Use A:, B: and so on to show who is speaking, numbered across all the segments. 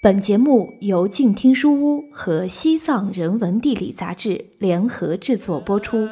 A: 本节目由静听书屋和西藏人文地理杂志联合制作播出。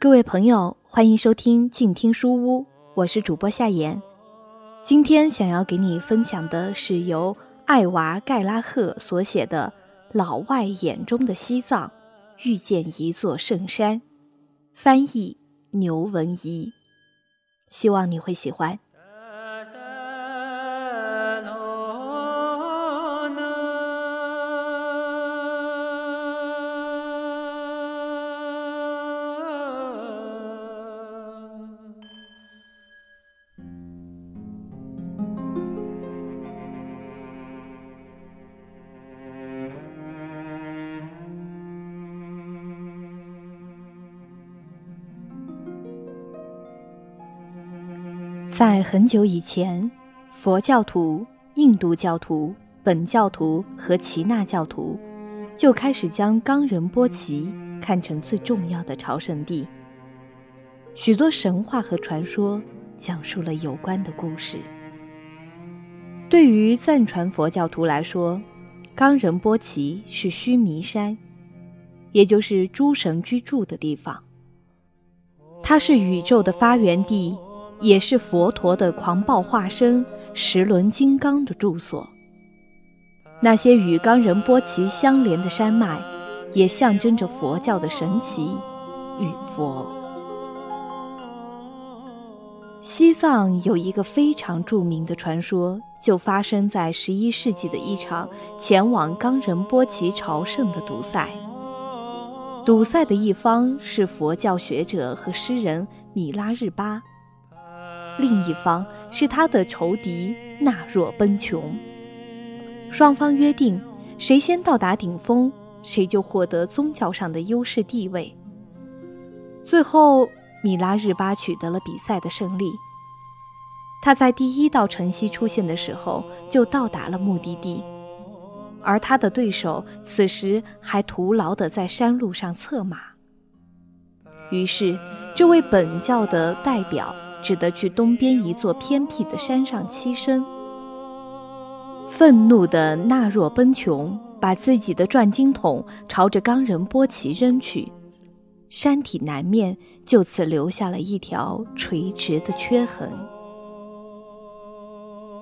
A: 各位朋友，欢迎收听静听书屋，我是主播夏言。今天想要给你分享的是由艾娃·盖拉赫所写的《老外眼中的西藏：遇见一座圣山》，翻译牛文怡，希望你会喜欢。在很久以前，佛教徒、印度教徒、本教徒和耆那教徒就开始将冈仁波齐看成最重要的朝圣地。许多神话和传说讲述了有关的故事。对于藏传佛教徒来说，冈仁波齐是须弥山，也就是诸神居住的地方。它是宇宙的发源地。也是佛陀的狂暴化身十轮金刚的住所。那些与冈仁波齐相连的山脉，也象征着佛教的神奇与佛。西藏有一个非常著名的传说，就发生在十一世纪的一场前往冈仁波齐朝圣的堵赛。堵赛的一方是佛教学者和诗人米拉日巴。另一方是他的仇敌纳若奔琼，双方约定，谁先到达顶峰，谁就获得宗教上的优势地位。最后，米拉日巴取得了比赛的胜利。他在第一道晨曦出现的时候就到达了目的地，而他的对手此时还徒劳地在山路上策马。于是，这位本教的代表。只得去东边一座偏僻的山上栖身。愤怒的纳若奔琼把自己的转经筒朝着冈仁波齐扔去，山体南面就此留下了一条垂直的缺痕。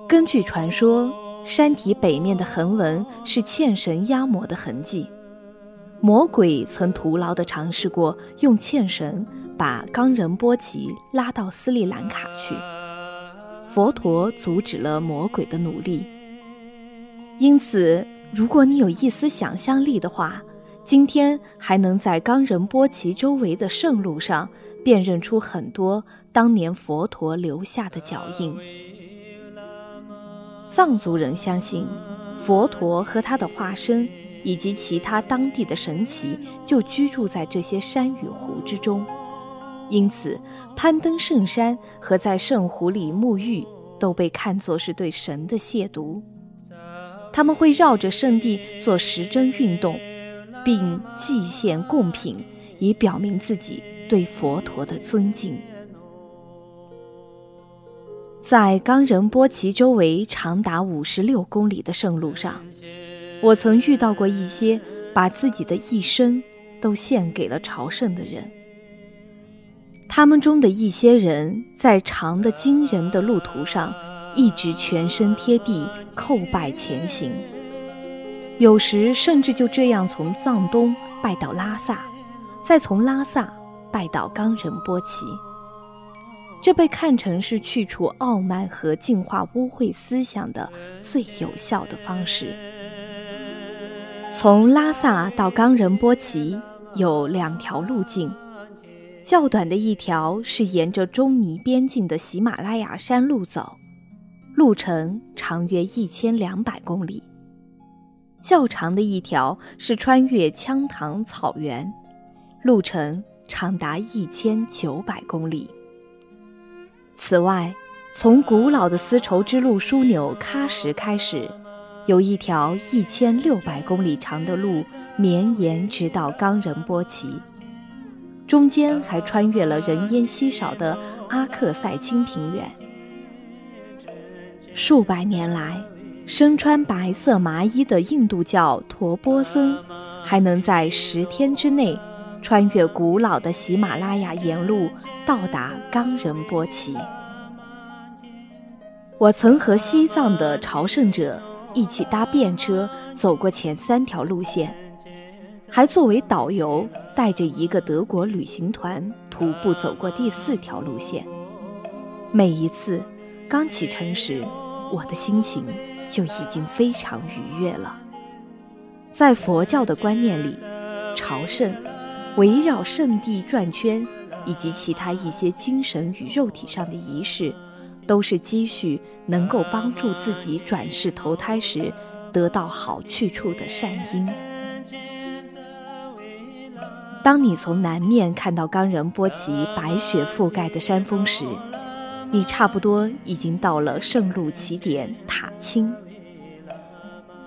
A: 根据传说，山体北面的横纹是茜绳压磨的痕迹，魔鬼曾徒劳地尝试过用茜绳。把冈仁波齐拉到斯里兰卡去，佛陀阻止了魔鬼的努力。因此，如果你有一丝想象力的话，今天还能在冈仁波齐周围的圣路上辨认出很多当年佛陀留下的脚印。藏族人相信，佛陀和他的化身以及其他当地的神奇就居住在这些山与湖之中。因此，攀登圣山和在圣湖里沐浴都被看作是对神的亵渎。他们会绕着圣地做时针运动，并祭献贡品，以表明自己对佛陀的尊敬。在冈仁波齐周围长达五十六公里的圣路上，我曾遇到过一些把自己的一生都献给了朝圣的人。他们中的一些人在长的惊人的路途上，一直全身贴地叩拜前行，有时甚至就这样从藏东拜到拉萨，再从拉萨拜到冈仁波齐。这被看成是去除傲慢和净化污秽思想的最有效的方式。从拉萨到冈仁波齐有两条路径。较短的一条是沿着中尼边境的喜马拉雅山路走，路程长约一千两百公里；较长的一条是穿越羌塘草原，路程长达一千九百公里。此外，从古老的丝绸之路枢纽喀什开始，有一条一千六百公里长的路绵延直到冈仁波齐，中间还穿越了人烟稀少的阿克塞钦平原。数百年来，身穿白色麻衣的印度教陀波僧，还能在十天之内，穿越古老的喜马拉雅沿路到达冈仁波齐。我曾和西藏的朝圣者一起搭便车走过前三条路线，还作为导游带着一个德国旅行团徒步走过第四条路线。每一次刚启程时，我的心情就已经非常愉悦了。在佛教的观念里，朝圣、围绕圣地转圈以及其他一些精神与肉体上的仪式，都是积蓄能够帮助自己转世投胎时得到好去处的善因。当你从南面看到冈仁波齐白雪覆盖的山峰时，你差不多已经到了圣路起点塔青，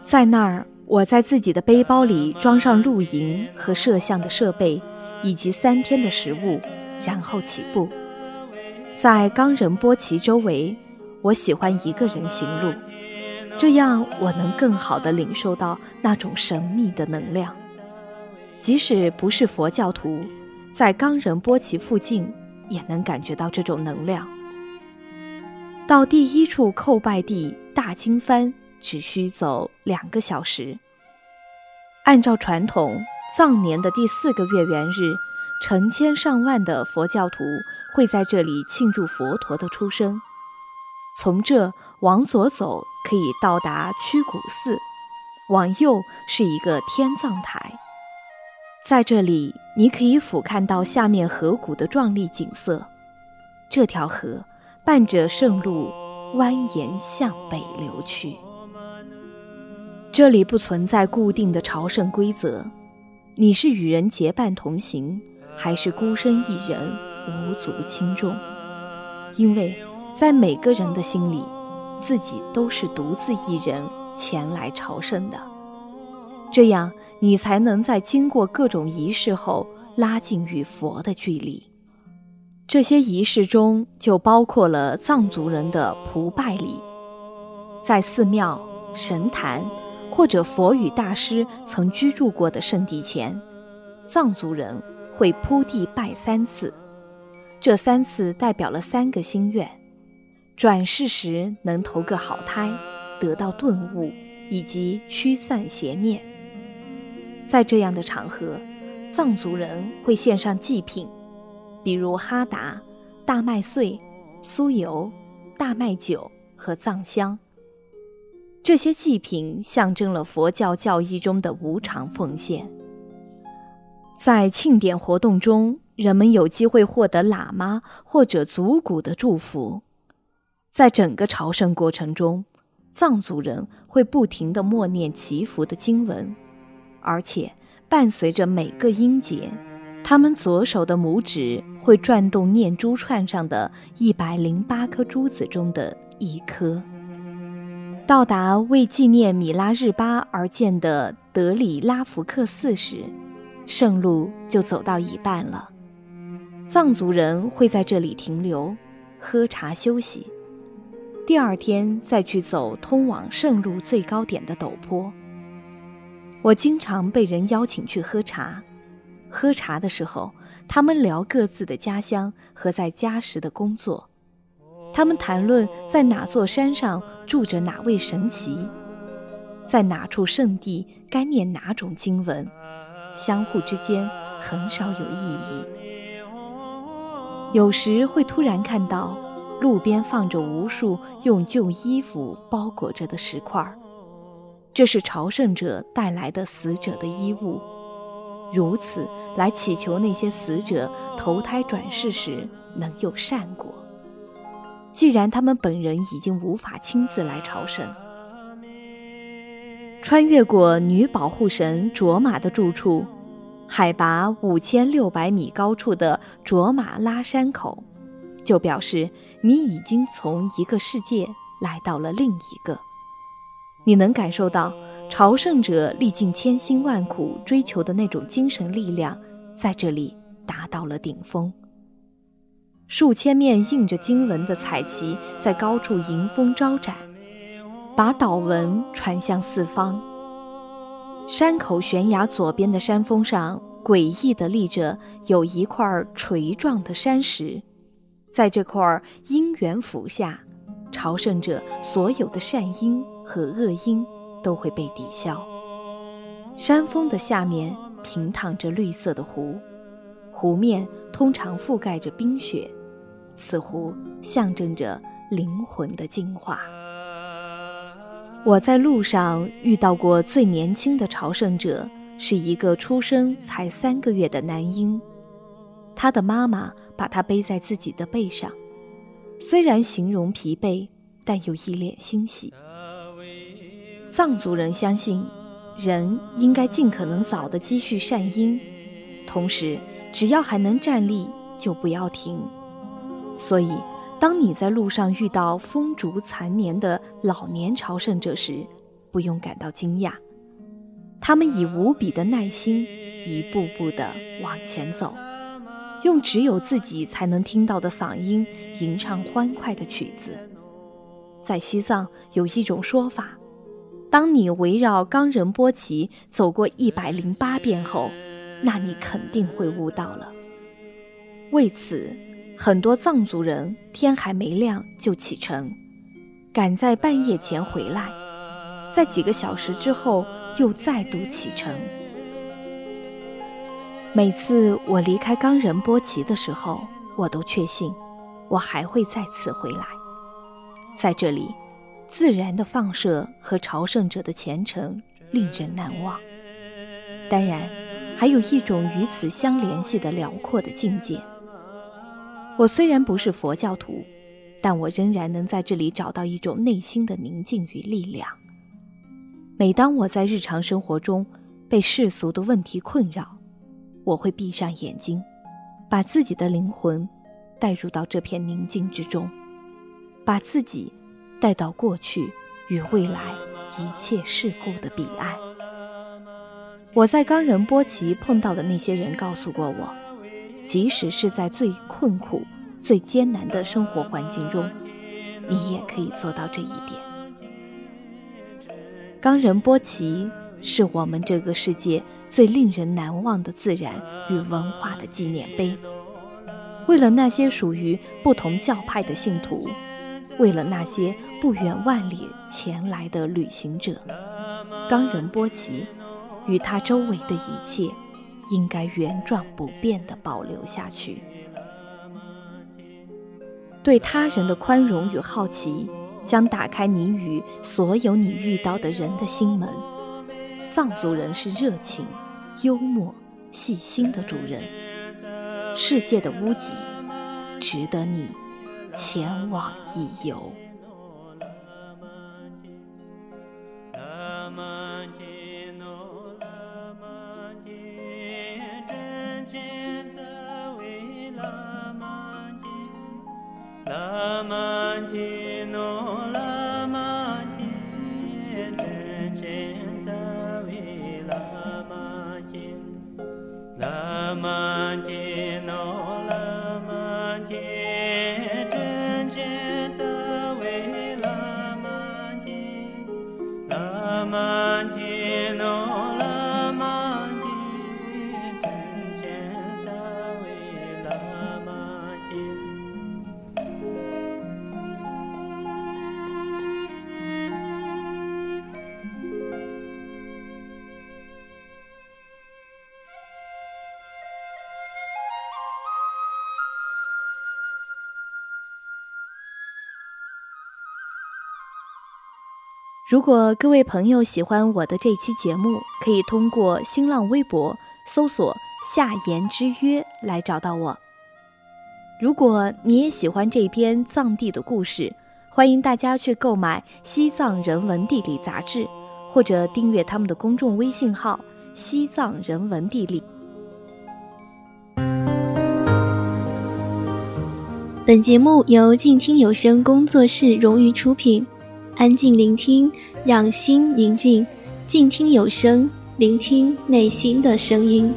A: 在那儿，我在自己的背包里装上露营和摄像的设备，以及三天的食物，然后起步。在冈仁波齐周围，我喜欢一个人行路，这样我能更好地领受到那种神秘的能量。即使不是佛教徒，在冈仁波齐附近也能感觉到这种能量。到第一处叩拜地大经幡只需走两个小时。按照传统，藏年的第四个月圆日，成千上万的佛教徒会在这里庆祝佛陀的出生。从这往左走可以到达曲谷寺，往右是一个天葬台。在这里，你可以俯瞰到下面河谷的壮丽景色。这条河。伴着圣路蜿蜒向北流去。这里不存在固定的朝圣规则，你是与人结伴同行，还是孤身一人无足轻重？因为在每个人的心里，自己都是独自一人前来朝圣的。这样，你才能在经过各种仪式后，拉近与佛的距离。这些仪式中就包括了藏族人的蒲拜礼，在寺庙、神坛或者佛语大师曾居住过的圣地前，藏族人会铺地拜三次，这三次代表了三个心愿：转世时能投个好胎，得到顿悟，以及驱散邪念。在这样的场合，藏族人会献上祭品。比如哈达、大麦穗、酥油、大麦酒和藏香，这些祭品象征了佛教教义中的无偿奉献。在庆典活动中，人们有机会获得喇嘛或者族鼓的祝福。在整个朝圣过程中，藏族人会不停地默念祈福的经文，而且伴随着每个音节。他们左手的拇指会转动念珠串上的一百零八颗珠子中的一颗。到达为纪念米拉日巴而建的德里拉福克寺时，圣路就走到一半了。藏族人会在这里停留，喝茶休息，第二天再去走通往圣路最高点的陡坡。我经常被人邀请去喝茶。喝茶的时候，他们聊各自的家乡和在家时的工作，他们谈论在哪座山上住着哪位神奇，在哪处圣地该念哪种经文，相互之间很少有意义。有时会突然看到路边放着无数用旧衣服包裹着的石块，这是朝圣者带来的死者的衣物。如此来祈求那些死者投胎转世时能有善果。既然他们本人已经无法亲自来朝圣，穿越过女保护神卓玛的住处，海拔五千六百米高处的卓玛拉山口，就表示你已经从一个世界来到了另一个。你能感受到朝圣者历尽千辛万苦追求的那种精神力量，在这里达到了顶峰。数千面印着经文的彩旗在高处迎风招展。把祷文传向四方。山口悬崖左边的山峰上，诡异地立着有一块锤状的山石，在这块因缘符下，朝圣者所有的善因和恶因都会被抵消。山峰的下面平躺着绿色的湖，湖面通常覆盖着冰雪，此湖象征着灵魂的净化。我在路上遇到过最年轻的朝圣者，是一个出生才三个月的男婴，他的妈妈把他背在自己的背上，虽然形容疲惫，但又一脸欣喜。藏族人相信，人应该尽可能早的积蓄善因，同时只要还能站立，就不要停。所以。当你在路上遇到风烛残年的老年朝圣者时，不用感到惊讶，他们以无比的耐心，一步步地往前走，用只有自己才能听到的嗓音吟唱欢快的曲子。在西藏有一种说法，当你围绕冈仁波齐走过一百零八遍后，那你肯定会悟到了。为此。很多藏族人天还没亮就启程，赶在半夜前回来，在几个小时之后又再度启程。每次我离开冈仁波齐的时候，我都确信我还会再次回来。在这里，自然的放射和朝圣者的虔诚令人难忘。当然，还有一种与此相联系的辽阔的境界。我虽然不是佛教徒，但我仍然能在这里找到一种内心的宁静与力量。每当我在日常生活中被世俗的问题困扰，我会闭上眼睛，把自己的灵魂带入到这片宁静之中，把自己带到过去与未来一切事故的彼岸。我在冈仁波齐碰到的那些人告诉过我。即使是在最困苦、最艰难的生活环境中，你也可以做到这一点。冈仁波齐是我们这个世界最令人难忘的自然与文化的纪念碑。为了那些属于不同教派的信徒，为了那些不远万里前来的旅行者，冈仁波齐与他周围的一切。应该原状不变地保留下去。对他人的宽容与好奇，将打开你与所有你遇到的人的心门。藏族人是热情、幽默、细心的主人。世界的屋脊，值得你前往一游。chen 如果各位朋友喜欢我的这期节目，可以通过新浪微博搜索“夏言之约”来找到我。如果你也喜欢这篇藏地的故事，欢迎大家去购买《西藏人文地理》杂志，或者订阅他们的公众微信号“西藏人文地理”。
B: 本节目由静听有声工作室荣誉出品，安静聆听，让心宁静，静听有声，聆听内心的声音。